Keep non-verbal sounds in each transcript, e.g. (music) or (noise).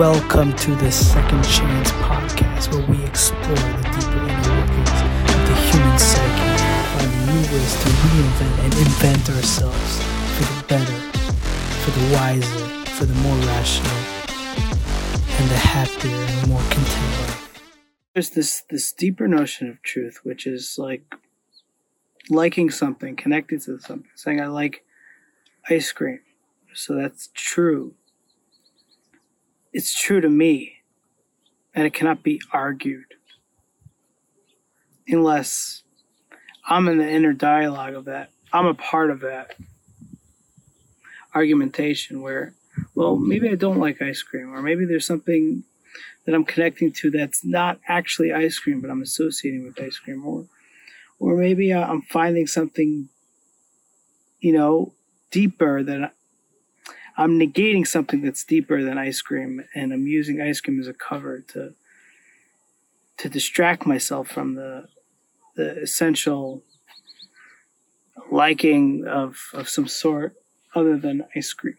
Welcome to the Second Chance podcast, where we explore the deeper inner workings of the human psyche, find new ways to reinvent and invent ourselves for the better, for the wiser, for the more rational, and the happier and more content. There's this this deeper notion of truth, which is like liking something, connected to something, saying I like ice cream. So that's true it's true to me and it cannot be argued unless I'm in the inner dialogue of that. I'm a part of that argumentation where, well, maybe I don't like ice cream, or maybe there's something that I'm connecting to that's not actually ice cream, but I'm associating with ice cream, or, or maybe uh, I'm finding something, you know, deeper than I'm negating something that's deeper than ice cream, and I'm using ice cream as a cover to to distract myself from the the essential liking of of some sort other than ice cream.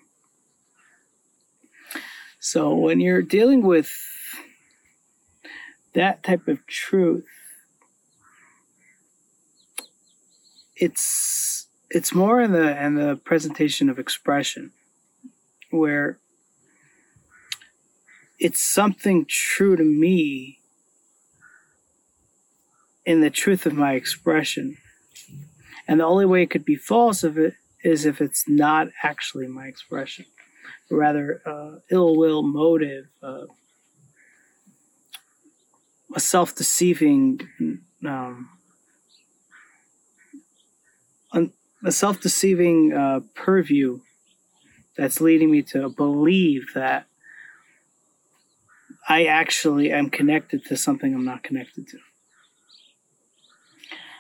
So when you're dealing with that type of truth, it's it's more in the in the presentation of expression where it's something true to me in the truth of my expression. And the only way it could be false of it is if it's not actually my expression, rather uh, ill will motive, uh, a self deceiving, um, a self deceiving uh, purview that's leading me to believe that I actually am connected to something I'm not connected to.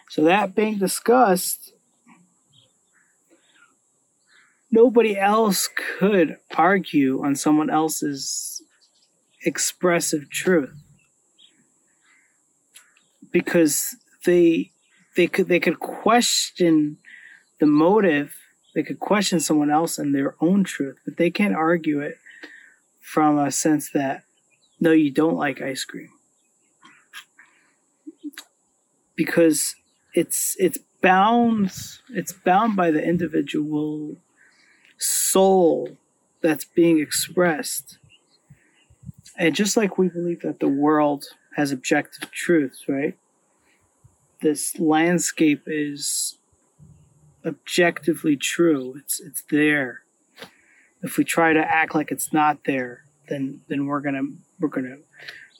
So, that being discussed, nobody else could argue on someone else's expressive truth because they they could they could question the motive they could question someone else and their own truth, but they can't argue it from a sense that no, you don't like ice cream. Because it's it's bound it's bound by the individual soul that's being expressed. And just like we believe that the world has objective truths right? This landscape is objectively true. It's it's there. If we try to act like it's not there, then then we're gonna we're gonna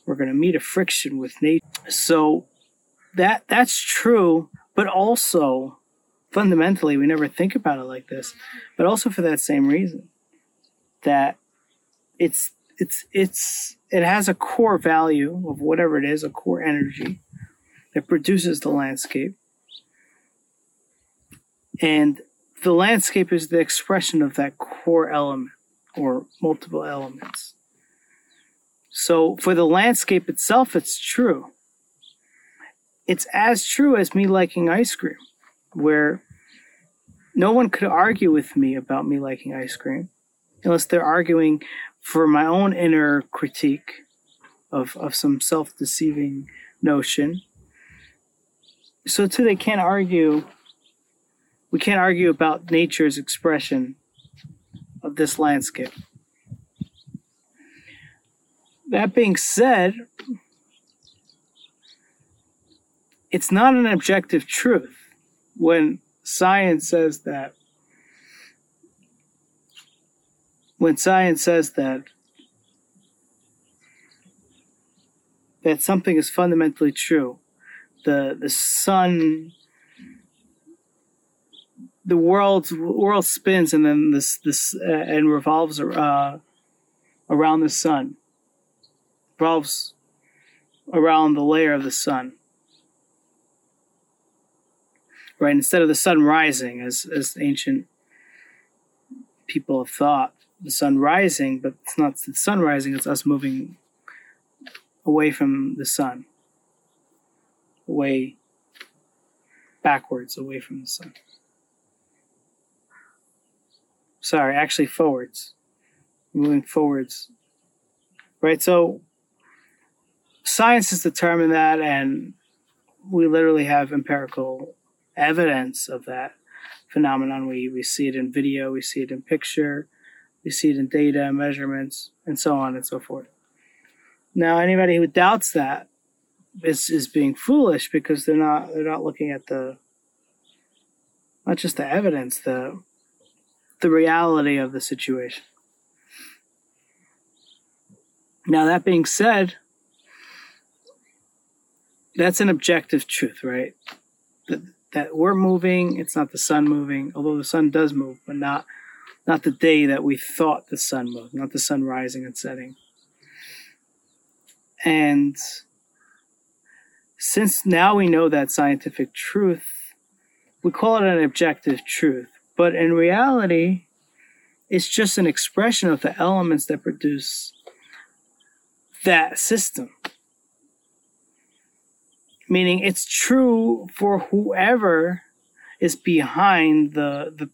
we're gonna meet a friction with nature. So that that's true, but also fundamentally we never think about it like this. But also for that same reason that it's it's it's it has a core value of whatever it is, a core energy that produces the landscape and the landscape is the expression of that core element or multiple elements. So for the landscape itself, it's true. It's as true as me liking ice cream, where no one could argue with me about me liking ice cream unless they're arguing for my own inner critique of, of some self deceiving notion. So, too, they can't argue we can't argue about nature's expression of this landscape. That being said, it's not an objective truth when science says that when science says that that something is fundamentally true the the sun the world world spins and then this this uh, and revolves uh, around the sun. Revolves around the layer of the sun. Right instead of the sun rising as as ancient people have thought the sun rising but it's not the sun rising it's us moving away from the sun. Away backwards away from the sun sorry, actually forwards, moving forwards right? So science has determined that, and we literally have empirical evidence of that phenomenon. We, we see it in video, we see it in picture, we see it in data, measurements, and so on and so forth. Now, anybody who doubts that is is being foolish because they're not they're not looking at the not just the evidence, the the reality of the situation. Now, that being said, that's an objective truth, right? That, that we're moving, it's not the sun moving, although the sun does move, but not not the day that we thought the sun moved, not the sun rising and setting. And since now we know that scientific truth, we call it an objective truth. But in reality, it's just an expression of the elements that produce that system. Meaning it's true for whoever is behind the the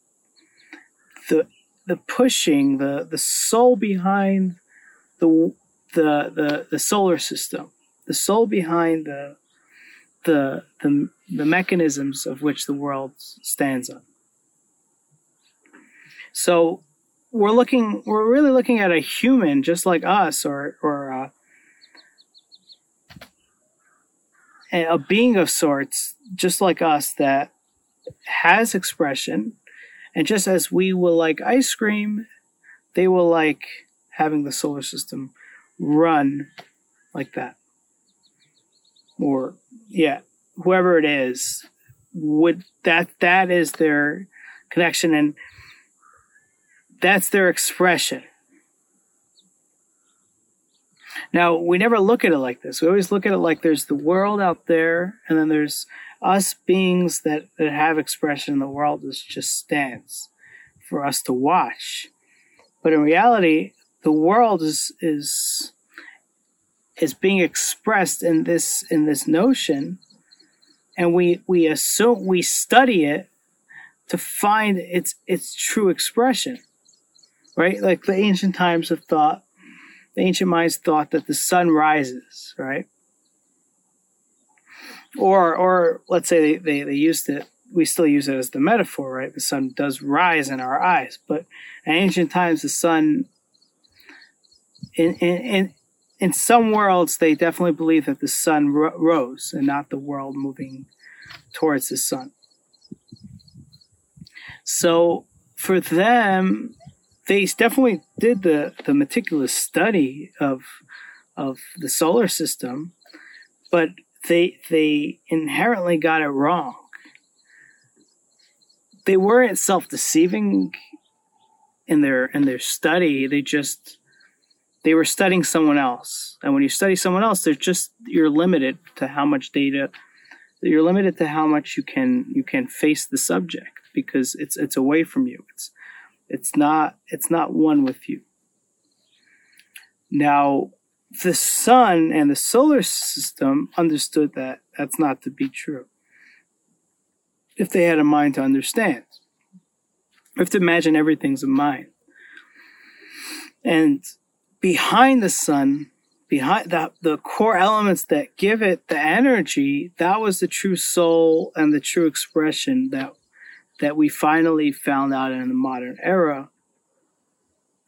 the the pushing, the the soul behind the the the, the solar system, the soul behind the the, the, the mechanisms of which the world stands on. So we're looking, we're really looking at a human just like us, or or uh, a being of sorts, just like us, that has expression, and just as we will like ice cream, they will like having the solar system run like that, or yeah, whoever it is, would that that is their connection. And that's their expression. Now, we never look at it like this. We always look at it like there's the world out there, and then there's us beings that, that have expression, in the world is just stands for us to watch. But in reality, the world is is is being expressed in this in this notion and we we assume we study it to find its its true expression right? Like the ancient times have thought the ancient minds thought that the sun rises right? Or or let's say they, they, they used it we still use it as the metaphor right? The sun does rise in our eyes but in ancient times the sun in in, in in some worlds, they definitely believe that the sun ro- rose and not the world moving towards the sun. So for them, they definitely did the, the meticulous study of of the solar system, but they they inherently got it wrong. They weren't self deceiving in their in their study. They just they were studying someone else. And when you study someone else, they're just you're limited to how much data you're limited to how much you can you can face the subject because it's it's away from you. It's it's not it's not one with you. Now the sun and the solar system understood that that's not to be true. If they had a mind to understand. We have to imagine everything's a mind. And behind the sun, behind the, the core elements that give it the energy, that was the true soul and the true expression that that we finally found out in the modern era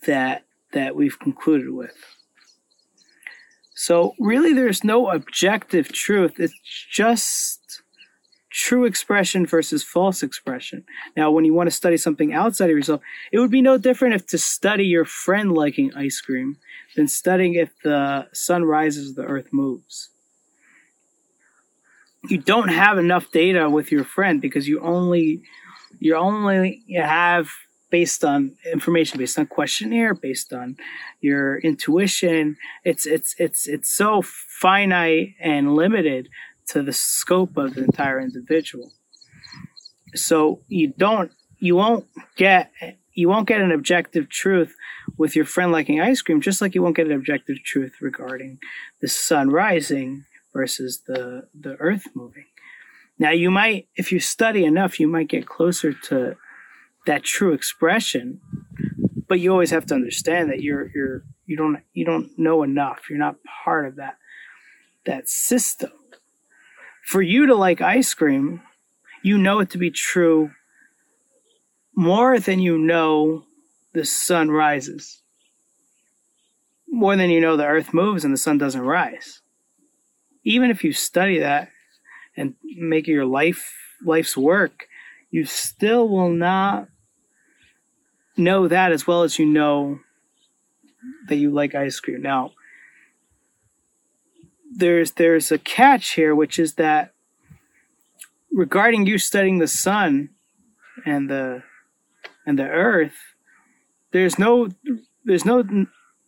that that we've concluded with. So really there's no objective truth. It's just true expression versus false expression. Now, when you want to study something outside of yourself, it would be no different if to study your friend liking ice cream than studying if the sun rises, or the earth moves. You don't have enough data with your friend because you only you only you have based on information based on questionnaire based on your intuition it's it's it's it's so finite and limited to the scope of the entire individual. So you don't, you won't get, you won't get an objective truth with your friend liking ice cream, just like you won't get an objective truth regarding the sun rising versus the the earth moving. Now you might, if you study enough, you might get closer to that true expression, but you always have to understand that you're you're You don't you don't know enough. You're not part of that that system. For you to like ice cream, you know it to be true more than you know the sun rises. More than you know the earth moves and the sun doesn't rise. Even if you study that and make your life life's work, you still will not know that as well as you know that you like ice cream. Now, there's there's a catch here, which is that regarding you studying the sun and the and the earth, there's no there's no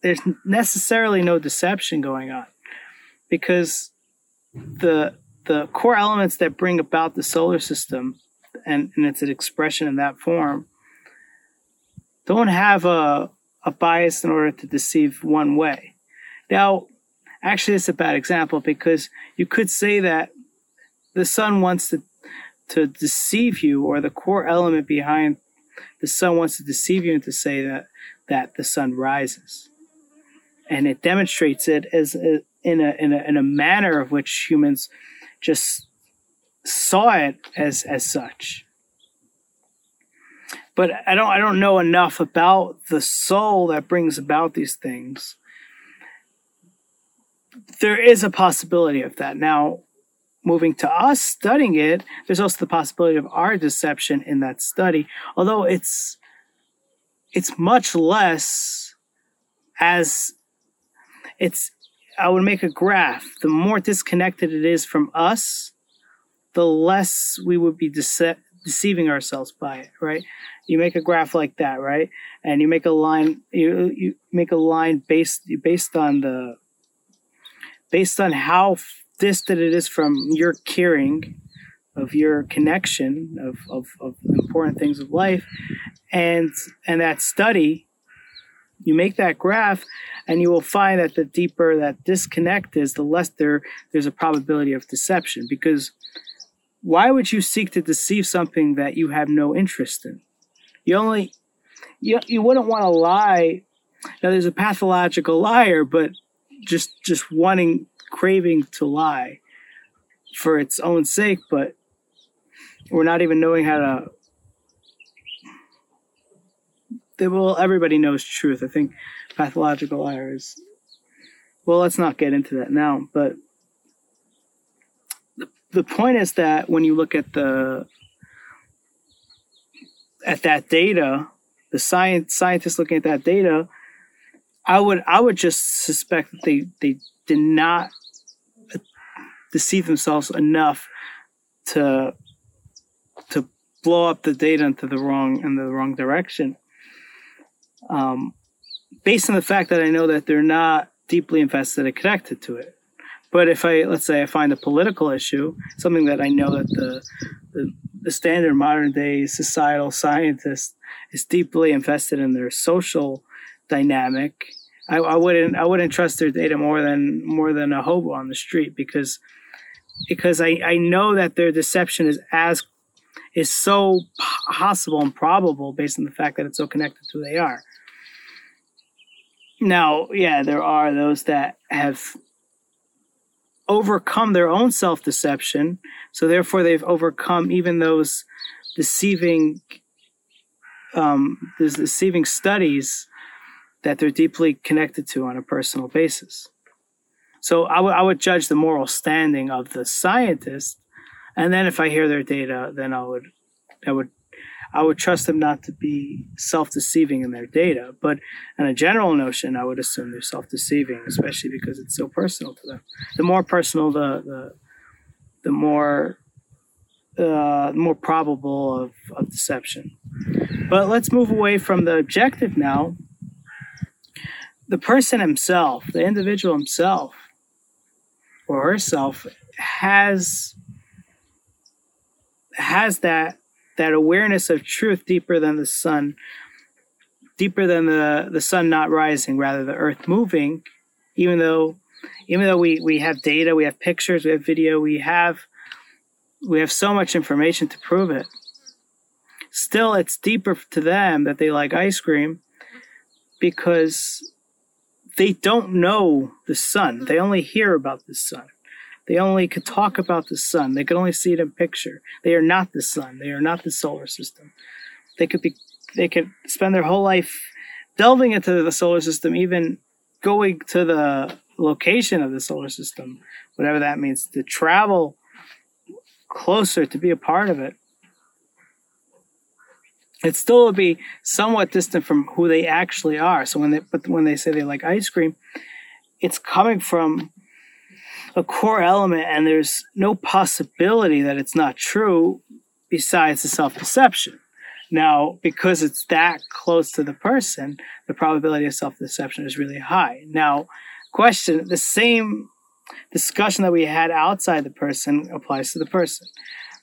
there's necessarily no deception going on because the the core elements that bring about the solar system and, and it's an expression in that form don't have a, a bias in order to deceive one way. Now, actually, it's a bad example because you could say that the sun wants to, to deceive you, or the core element behind the sun wants to deceive you into say that, that the sun rises. And it demonstrates it as a, in, a, in, a, in a manner of which humans just saw it as, as such but I don't I don't know enough about the soul that brings about these things. There is a possibility of that. Now, moving to us studying it, there's also the possibility of our deception in that study, although it's it's much less as it's I would make a graph. The more disconnected it is from us, the less we would be dece- deceiving ourselves by it, right? You make a graph like that, right? And you make a line you you make a line based based on the based on how distant it is from your caring of your connection of, of, of important things of life and and that study you make that graph and you will find that the deeper that disconnect is the less there there's a probability of deception because why would you seek to deceive something that you have no interest in? You only you you wouldn't want to lie. Now there's a pathological liar, but just just wanting craving to lie for its own sake, but we're not even knowing how to well everybody knows truth. I think pathological liars. Well, let's not get into that now, but the, the point is that when you look at the at that data, the science scientists looking at that data, I would I would just suspect that they they did not uh, deceive themselves enough to to blow up the data into the wrong in the wrong direction. Um, based on the fact that I know that they're not deeply invested and connected to it. But if I let's say I find a political issue, something that I know that the the, the standard modern day societal scientist is deeply invested in their social dynamic, I, I wouldn't I wouldn't trust their data more than more than a hobo on the street because because I, I know that their deception is as is so possible and probable based on the fact that it's so connected to who they are. Now, yeah, there are those that have overcome their own self deception. So therefore, they've overcome even those deceiving, um, those deceiving studies that they're deeply connected to on a personal basis. So I, w- I would judge the moral standing of the scientist, and then if I hear their data, then I would, I would I would trust them not to be self-deceiving in their data. But in a general notion, I would assume they're self-deceiving, especially because it's so personal to them. The more personal, the the, the more uh, more probable of, of deception. But let's move away from the objective now. The person himself, the individual himself, or herself, has has that that awareness of truth deeper than the sun, deeper than the, the sun not rising, rather the earth moving, even though even though we, we have data, we have pictures, we have video, we have we have so much information to prove it. Still it's deeper to them that they like ice cream because they don't know the sun. They only hear about the sun. They only could talk about the sun. They could only see it in picture. They are not the sun. They are not the solar system. They could be they could spend their whole life delving into the solar system, even going to the location of the solar system, whatever that means, to travel closer to be a part of it. It still would be somewhat distant from who they actually are. So when they but when they say they like ice cream, it's coming from a core element and there's no possibility that it's not true besides the self-deception. Now, because it's that close to the person, the probability of self deception is really high. Now, question the same discussion that we had outside the person applies to the person.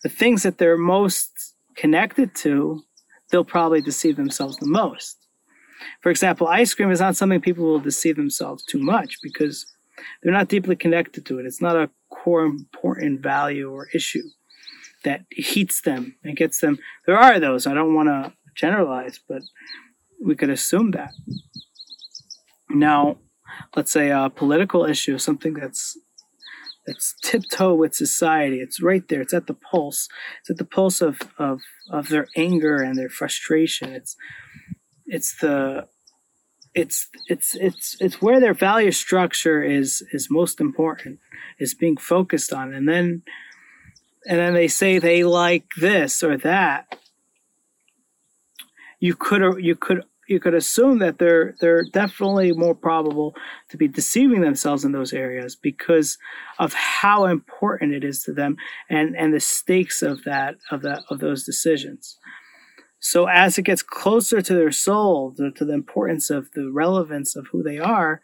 The things that they're most connected to, they'll probably deceive themselves the most. For example, ice cream is not something people will deceive themselves too much because they're not deeply connected to it. It's not a core important value or issue that heats them and gets them. There are those. I don't want to generalize, but we could assume that. Now, let's say a political issue, something that's that's tiptoe with society. It's right there. It's at the pulse. It's at the pulse of of of their anger and their frustration. It's it's the it's it's it's it's where their value structure is is most important is being focused on and then and then they say they like this or that, you could you could you could assume that they're they're definitely more probable to be deceiving themselves in those areas because of how important it is to them and and the stakes of that of that of those decisions. So as it gets closer to their soul, to, to the importance of the relevance of who they are,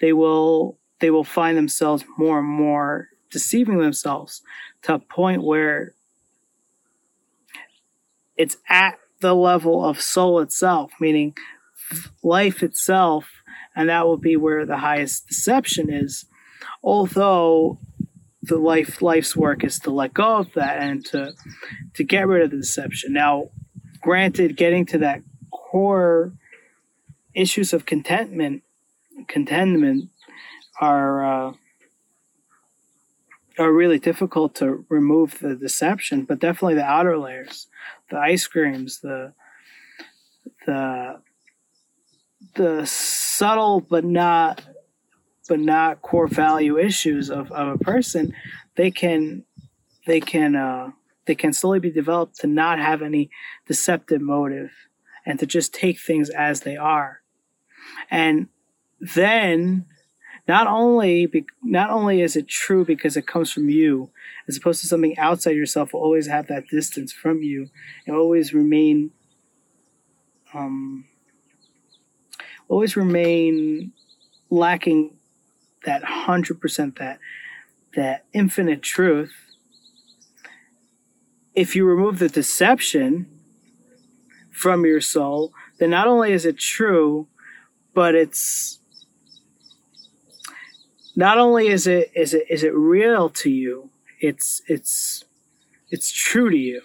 they will they will find themselves more and more deceiving themselves to a point where it's at the level of soul itself, meaning life itself, and that will be where the highest deception is. Although the life life's work is to let go of that and to to get rid of the deception. Now, granted, getting to that core issues of contentment, contentment are uh, are really difficult to remove the deception, but definitely the outer layers, the ice creams, the the the subtle but not but not core value issues of, of a person, they can they can uh, they can slowly be developed to not have any deceptive motive and to just take things as they are. And then not only not only is it true because it comes from you, as opposed to something outside yourself will always have that distance from you and always remain um, always remain lacking that hundred percent that that infinite truth. If you remove the deception from your soul, then not only is it true, but it's not only is it is it is it real to you, it's it's it's true to you,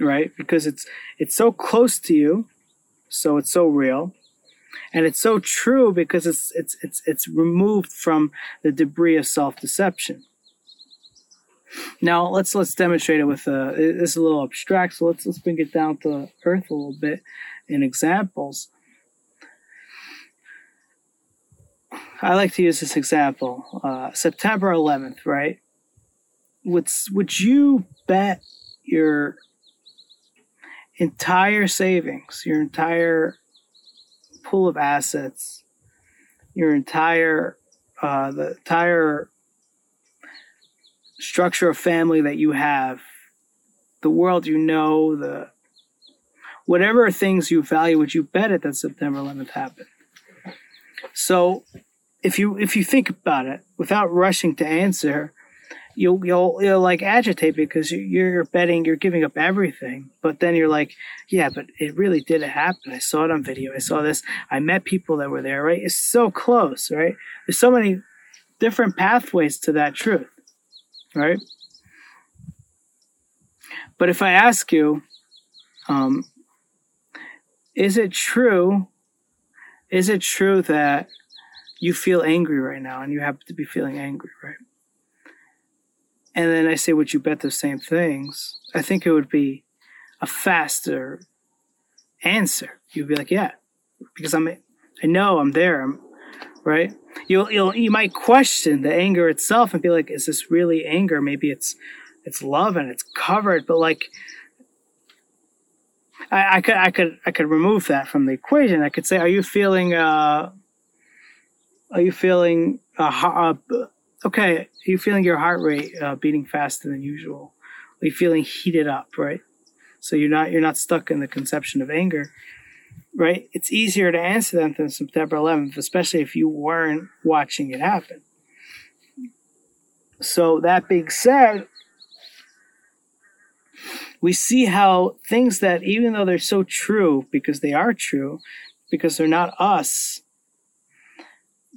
right? Because it's it's so close to you, so it's so real, and it's so true because it's it's it's it's removed from the debris of self deception. Now let's let's demonstrate it with a. This is a little abstract, so let's let's bring it down to earth a little bit in examples. I like to use this example. Uh, September 11th, right? Would would you bet your entire savings, your entire pool of assets, your entire uh, the entire structure of family that you have, the world you know, the whatever things you value, would you bet it that September 11th happened? So if you if you think about it without rushing to answer, you'll you'll you'll like agitate because you're betting you're giving up everything. But then you're like, yeah, but it really did happen. I saw it on video. I saw this. I met people that were there. Right? It's so close. Right? There's so many different pathways to that truth. Right? But if I ask you, um, is it true? Is it true that you feel angry right now and you happen to be feeling angry, right? And then I say, would you bet those same things? I think it would be a faster answer. You'd be like, yeah, because I'm, I know I'm there, I'm, right? You'll, you'll, you might question the anger itself and be like, is this really anger? Maybe it's, it's love and it's covered, but like, I, I could, I could, I could remove that from the equation. I could say, are you feeling, uh, are you feeling, uh, uh okay, are you feeling your heart rate uh, beating faster than usual? Are you feeling heated up, right? So you're not you're not stuck in the conception of anger, right? It's easier to answer that than September 11th, especially if you weren't watching it happen. So that being said, we see how things that even though they're so true because they are true, because they're not us,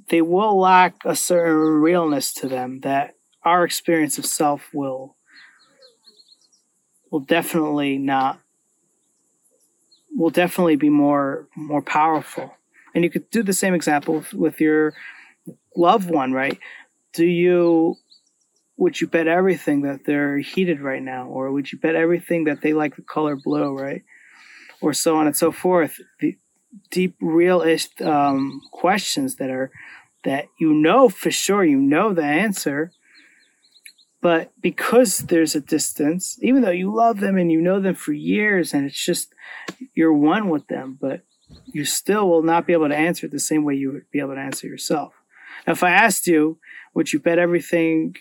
they will lack a certain realness to them that our experience of self will will definitely not will definitely be more more powerful. And you could do the same example with your loved one right? Do you would you bet everything that they're heated right now? Or would you bet everything that they like the color blue right? Or so on and so forth. The deep real um, questions that are that you know for sure you know the answer but because there's a distance even though you love them and you know them for years and it's just you're one with them but you still will not be able to answer it the same way you would be able to answer yourself now, if i asked you would you bet everything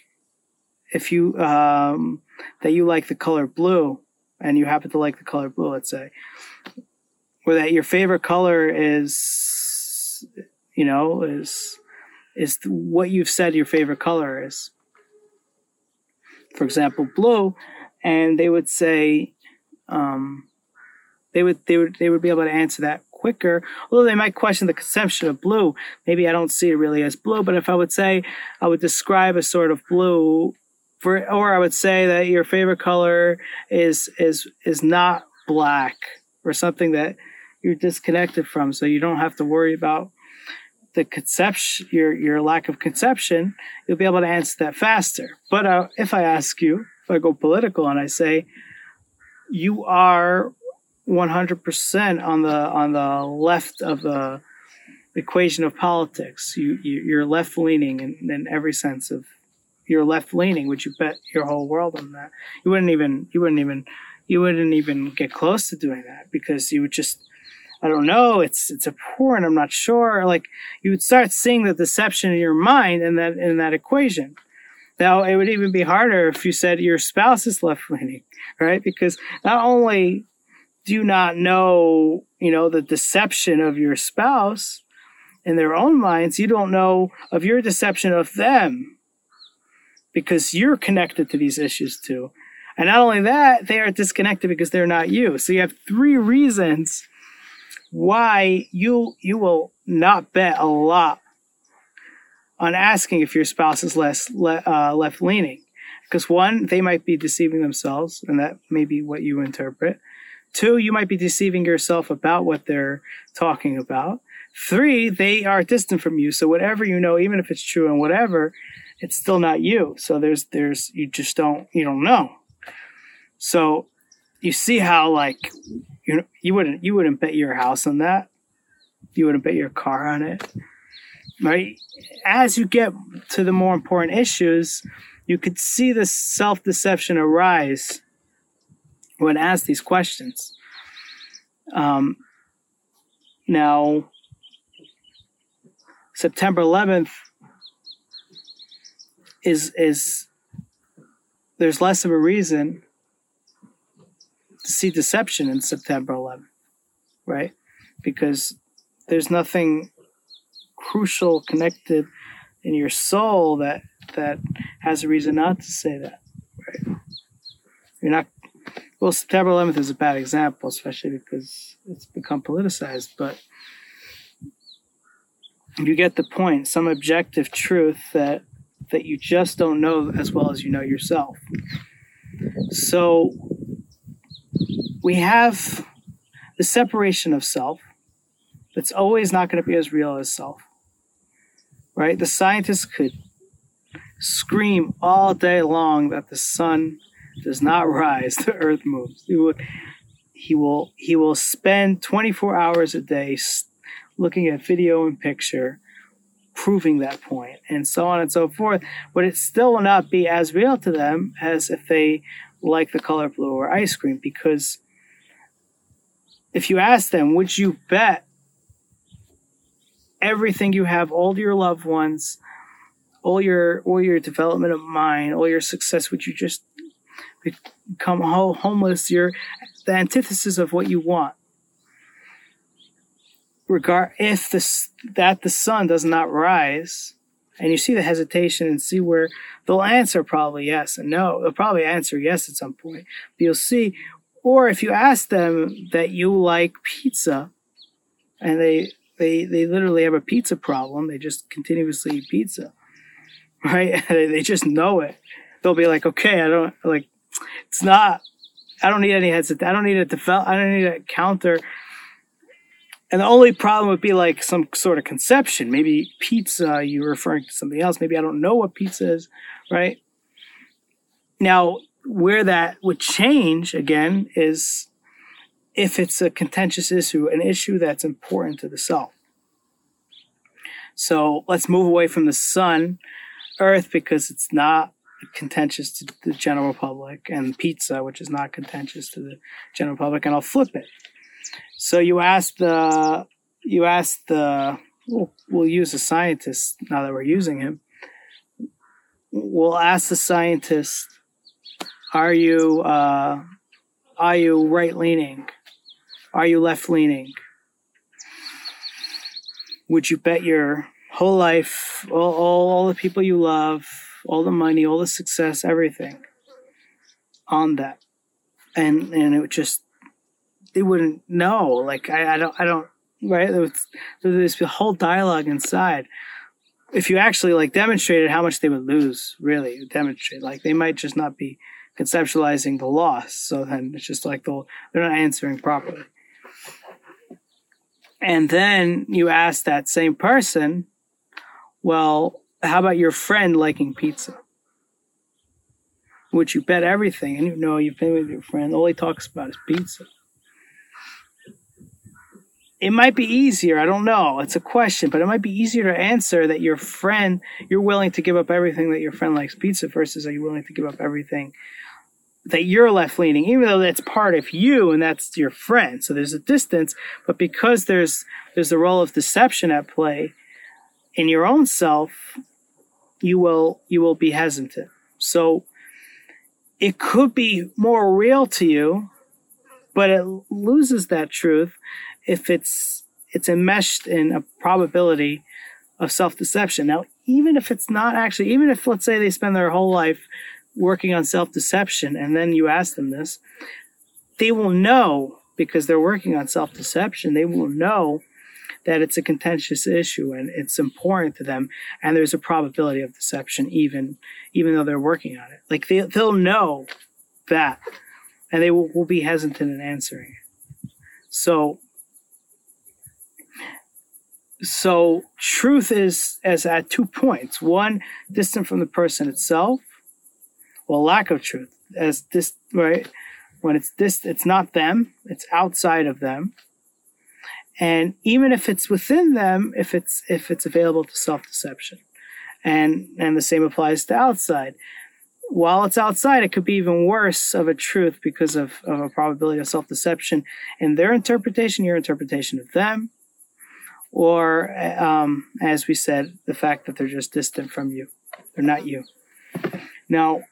if you um, that you like the color blue and you happen to like the color blue let's say or that your favorite color is you know is is what you've said your favorite color is. For example, blue, and they would say, um, they would they would they would be able to answer that quicker. Although they might question the conception of blue. Maybe I don't see it really as blue, but if I would say I would describe a sort of blue for, or I would say that your favorite color is is is not black or something that you're disconnected from, so you don't have to worry about the conception, your your lack of conception, you'll be able to answer that faster. But uh, if I ask you, if I go political and I say, you are 100% on the on the left of the equation of politics. You, you are left leaning in, in every sense of you're left leaning. Would you bet your whole world on that? You wouldn't even you wouldn't even you wouldn't even get close to doing that because you would just I don't know, it's it's a porn, I'm not sure. Like you would start seeing the deception in your mind and that in that equation. Now it would even be harder if you said your spouse is left leaning, right? Because not only do you not know, you know, the deception of your spouse in their own minds, you don't know of your deception of them because you're connected to these issues too. And not only that, they are disconnected because they're not you. So you have three reasons why you you will not bet a lot on asking if your spouse is less le, uh, left leaning because one they might be deceiving themselves and that may be what you interpret. Two you might be deceiving yourself about what they're talking about. Three they are distant from you so whatever you know even if it's true and whatever it's still not you. So there's there's you just don't you don't know. So you see how like you you wouldn't you wouldn't bet your house on that. You wouldn't bet your car on it. Right? As you get to the more important issues, you could see the self-deception arise when asked these questions. Um, now, September 11th is is there's less of a reason see deception in September 11th, right? Because there's nothing crucial connected in your soul that that has a reason not to say that, right? You're not. Well, September 11th is a bad example, especially because it's become politicized. But you get the point. Some objective truth that that you just don't know as well as you know yourself. So we have the separation of self that's always not going to be as real as self. right? The scientists could scream all day long that the sun does not (laughs) rise, the earth moves. He will, he will, he will spend 24 hours a day looking at video and picture proving that point and so on and so forth but it still will not be as real to them as if they like the color blue or ice cream because if you ask them would you bet everything you have all your loved ones all your all your development of mind all your success would you just become homeless? You're the antithesis of what you want. Regard if this that the sun does not rise and you see the hesitation and see where they'll answer probably yes and no. They'll probably answer yes at some point. But you'll see or if you ask them that you like pizza and they they they literally have a pizza problem they just continuously eat pizza (laughs) right? (laughs) They just know it. They'll be like okay i don't like it's not i don't need any hesitation i don't need a develop i don't need a counter and the only problem would be like some sort of conception. Maybe pizza, you're referring to something else. Maybe I don't know what pizza is, right? Now, where that would change again is if it's a contentious issue, an issue that's important to the self. So let's move away from the sun, earth, because it's not contentious to the general public, and pizza, which is not contentious to the general public, and I'll flip it. So you ask the you ask the we'll, we'll use a scientist now that we're using him. We'll ask the scientist, are you uh, are you right leaning? Are you left leaning? Would you bet your whole life, all, all, all the people you love, all the money, all the success, everything on that? And and it just they wouldn't know. Like I, I don't I don't right. There's this whole dialogue inside. If you actually like demonstrated how much they would lose, really demonstrate like they might just not be conceptualizing the loss. So then it's just like they'll they're not answering properly. And then you ask that same person, well, how about your friend liking pizza? Would you bet everything? And you know you've been with your friend, all he talks about is pizza it might be easier. I don't know. It's a question, but it might be easier to answer that your friend, you're willing to give up everything that your friend likes pizza versus are you willing to give up everything that you're left leaning, even though that's part of you and that's your friend. So there's a distance, but because there's there's the role of deception at play in your own self, you will you will be hesitant. So it could be more real to you, but it loses that truth if it's it's enmeshed in a probability of self-deception. Now, even if it's not actually, even if let's say they spend their whole life working on self-deception and then you ask them this, they will know because they're working on self-deception, they will know that it's a contentious issue and it's important to them and there's a probability of deception even even though they're working on it. Like they they'll know that and they will, will be hesitant in answering it. So so truth is as at two points. One distant from the person itself. Well lack of truth. As this right when it's this it's not them it's outside of them. And even if it's within them if it's if it's available to self-deception. And and the same applies to outside. While it's outside it could be even worse of a truth because of, of a probability of self-deception in their interpretation your interpretation of them or um, as we said, the fact that they're just distant from you. They're not you. Now,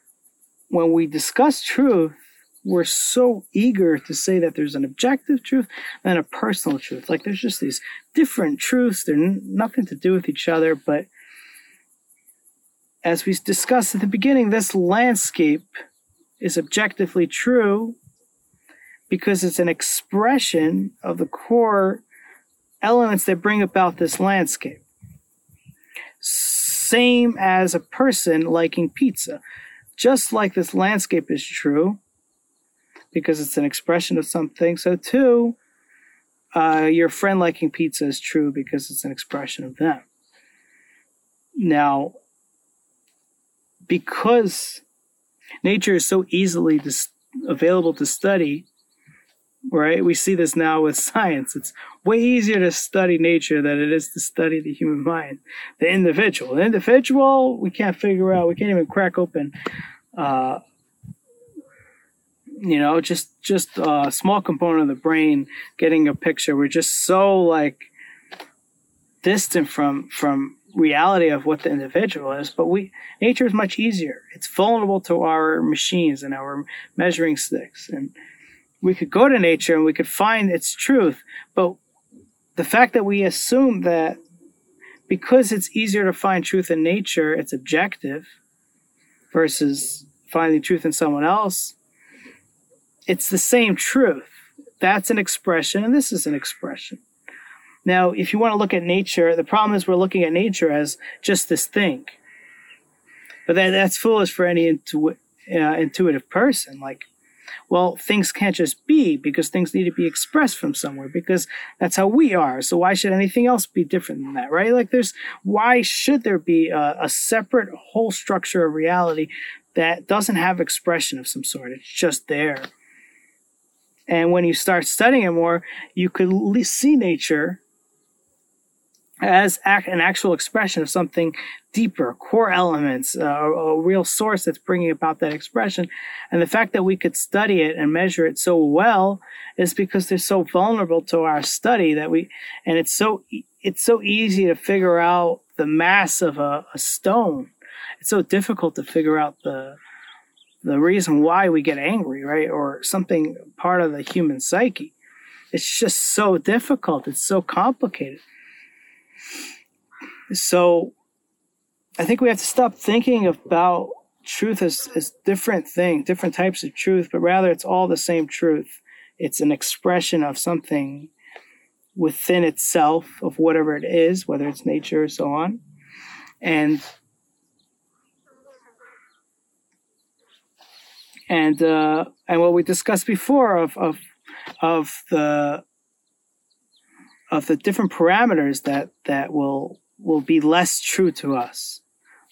when we discuss truth, we're so eager to say that there's an objective truth and a personal truth. Like there's just these different truths. They're n- nothing to do with each other. But as we discussed at the beginning, this landscape is objectively true because it's an expression of the core elements that bring about this landscape. Same as a person liking pizza. Just like this landscape is true, because it's an expression of something, so too, uh, your friend liking pizza is true because it's an expression of them. Now, because nature is so easily dis- available to study, right? We see this now with (laughs) science. It's way easier to study nature than it is to study the human mind, the individual. The individual, we can't figure out, we can't even crack open. Uh, you know, just just a small component of the brain getting a picture. We're just so like distant from from reality of what the individual is. But we nature is much easier. It's vulnerable to our machines and our measuring sticks and we could go to nature and we could find its truth. But the fact that we assume that because it's easier to find truth in nature, it's objective versus finding truth in someone else, it's the same truth. That's an expression, and this is an expression. Now, if you want to look at nature, the problem is we're looking at nature as just this thing. But that, that's foolish for any intu- uh, intuitive person. Like, well, things can't just be because things need to be expressed from somewhere because that's how we are. So why should anything else be different than that, right? Like there's, why should there be a, a separate whole structure of reality that doesn't have expression of some sort? It's just there. And when you start studying it more, you could see nature as an actual expression of something deeper, core elements, uh, a real source that's bringing about that expression. And the fact that we could study it and measure it so well is because they're so vulnerable to our study that we, and it's so, it's so easy to figure out the mass of a, a stone. It's so difficult to figure out the, the reason why we get angry, right? Or something part of the human psyche. It's just so difficult. It's so complicated. So I think we have to stop thinking about truth as, as different things, different types of truth, but rather it's all the same truth. It's an expression of something within itself of whatever it is, whether it's nature or so on. And and uh, and what we discussed before of of of the of the different parameters that that will will be less true to us.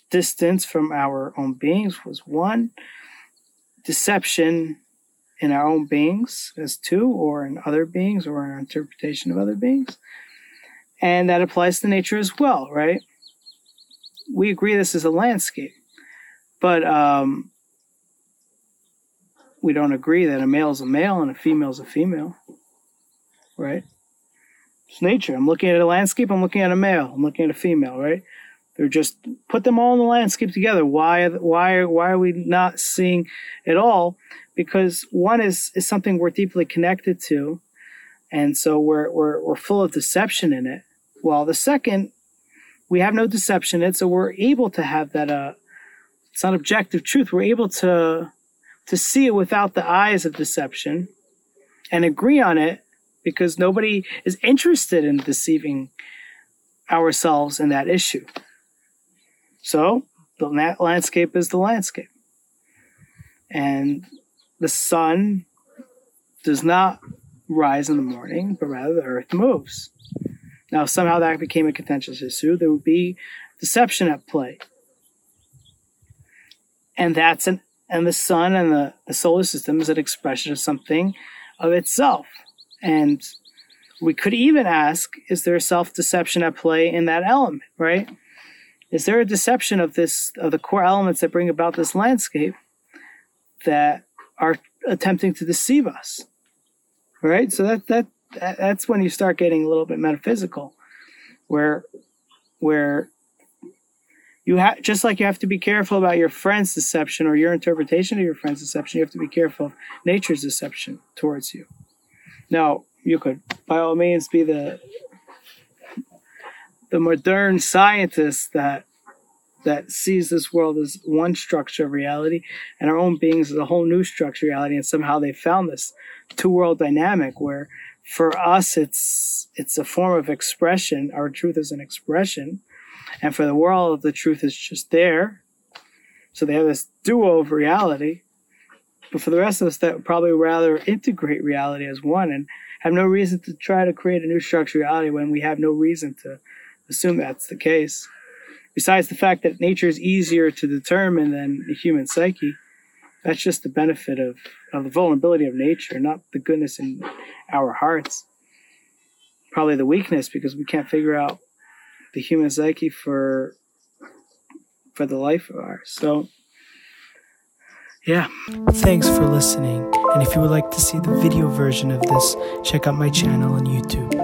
Distance from our own beings was one. Deception in our own beings as two, or in other beings, or in our interpretation of other beings. And that applies to nature as well, right? We agree this is a landscape, but um, we don't agree that a male is a male and a female is a female, right? It's nature. I'm looking at a landscape. I'm looking at a male. I'm looking at a female. Right? They're just put them all in the landscape together. Why? Why? Why are we not seeing it all? Because one is is something we're deeply connected to, and so we're we're we're full of deception in it. While the second, we have no deception in it, so we're able to have that. Uh, it's not objective truth. We're able to to see it without the eyes of deception and agree on it because nobody is interested in deceiving ourselves in that issue. So the landscape is the landscape. And the sun does not rise in the morning, but rather the earth moves. Now, somehow that became a contentious issue. There would be deception at play. And that's an and the sun and the, the solar system is an expression of something of itself. And we could even ask is there self deception at play in that element, right? Is there a deception of this, of the core elements that bring about this landscape that are attempting to deceive us? Right? So that, that, that's when you start getting a little bit metaphysical, where, where you have just like you have to be careful about your friend's deception or your interpretation of your friend's deception, you have to be careful of nature's deception towards you. Now, you could, by all means, be the the modern scientist that that sees this world as one structure of reality and our own beings as a whole new structure of reality and somehow they found this two world dynamic where for us it's it's a form of expression. Our truth is an expression. And for the world the truth is just there. So they have this duo of reality but for the rest of us, that probably rather integrate reality as one and have no reason to try to create a new structure reality when we have no reason to assume that's the case. besides the fact that nature is easier to determine than the human psyche, that's just the benefit of, of the vulnerability of nature, not the goodness in our hearts. Probably the weakness because we can't figure out the human psyche for for the life of ours. So yeah. Thanks for listening. And if you would like to see the video version of this, check out my channel on YouTube.